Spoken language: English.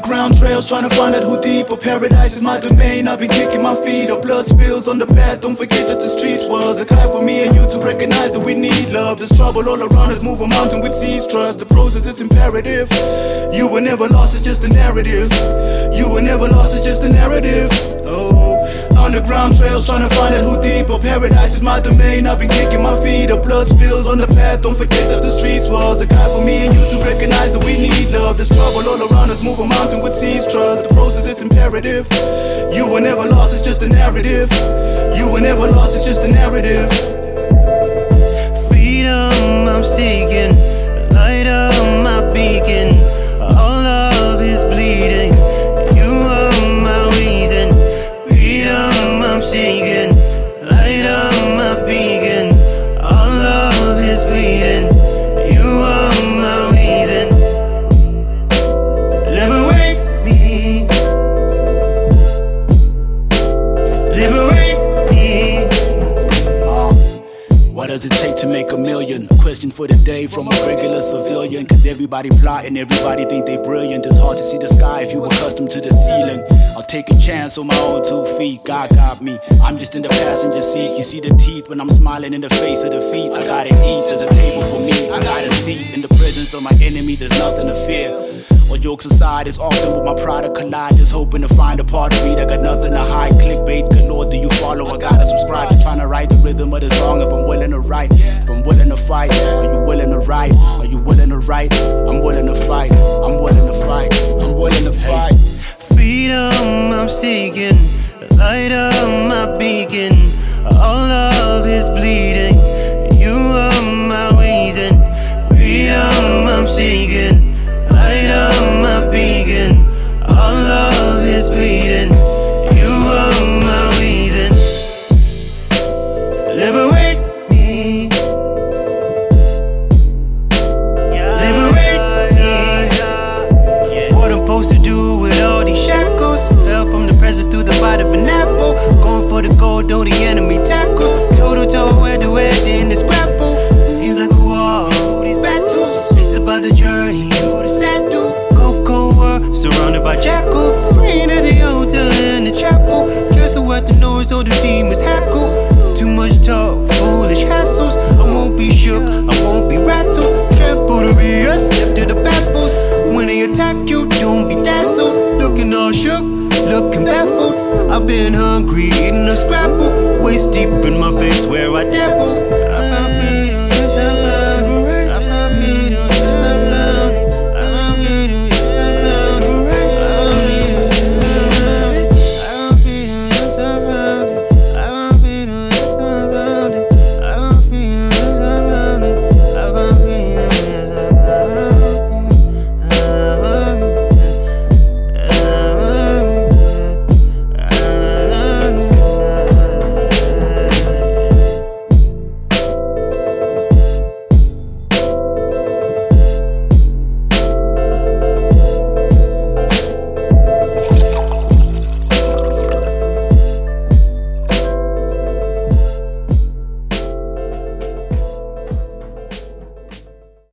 trails, trying to find out who deep or Paradise is my domain. I've been kicking my feet or Blood spills on the path. Don't forget that the streets was a guide for me and you to recognize that we need love. There's trouble all around us. Move a mountain with seas. Trust the process, it's imperative. You were never lost, it's just a narrative. You were never lost, it's just a narrative. Oh, underground trails, trying to find out who deeper. Paradise is my domain. I've been kicking my feet The Blood spills on the path. Don't forget that the streets was a guide for me and you to recognize that we need love. There's trouble all around us. Move a mountain with seas. Trust the process, it's imperative. You were never lost, it's just a narrative. You were never lost, it's just a narrative. Freedom I'm seeking, make a million? Question for the day from a regular civilian. Cause everybody plotting, everybody think they brilliant. It's hard to see the sky if you accustomed to the ceiling. I'll take a chance on my own two feet. God got me. I'm just in the passenger seat. You see the teeth when I'm smiling in the face of defeat. I gotta eat, there's a table for me. I got a seat in the presence of my enemies, There's nothing to fear. All jokes aside, it's often with my pride to collide. Just hoping to find a part of me that got nothing to hide. Clickbait galore, do you follow? I gotta subscribe. Just trying to write the rhythm of the song if I'm willing to write. If I'm willing to fight, are you willing to write? Are you willing to write? I'm willing to fight. I'm willing to fight. I'm willing to fight. Freedom I'm seeking, light up my beacon. All love is bleeding. To do with all these shackles? Fell from the presence through the bite of an apple. Going for the gold, though the enemy like you. Don't be dazzled, looking all shook, looking baffled. I've been hungry, eating a scrapple, waist deep in my face where I dabble.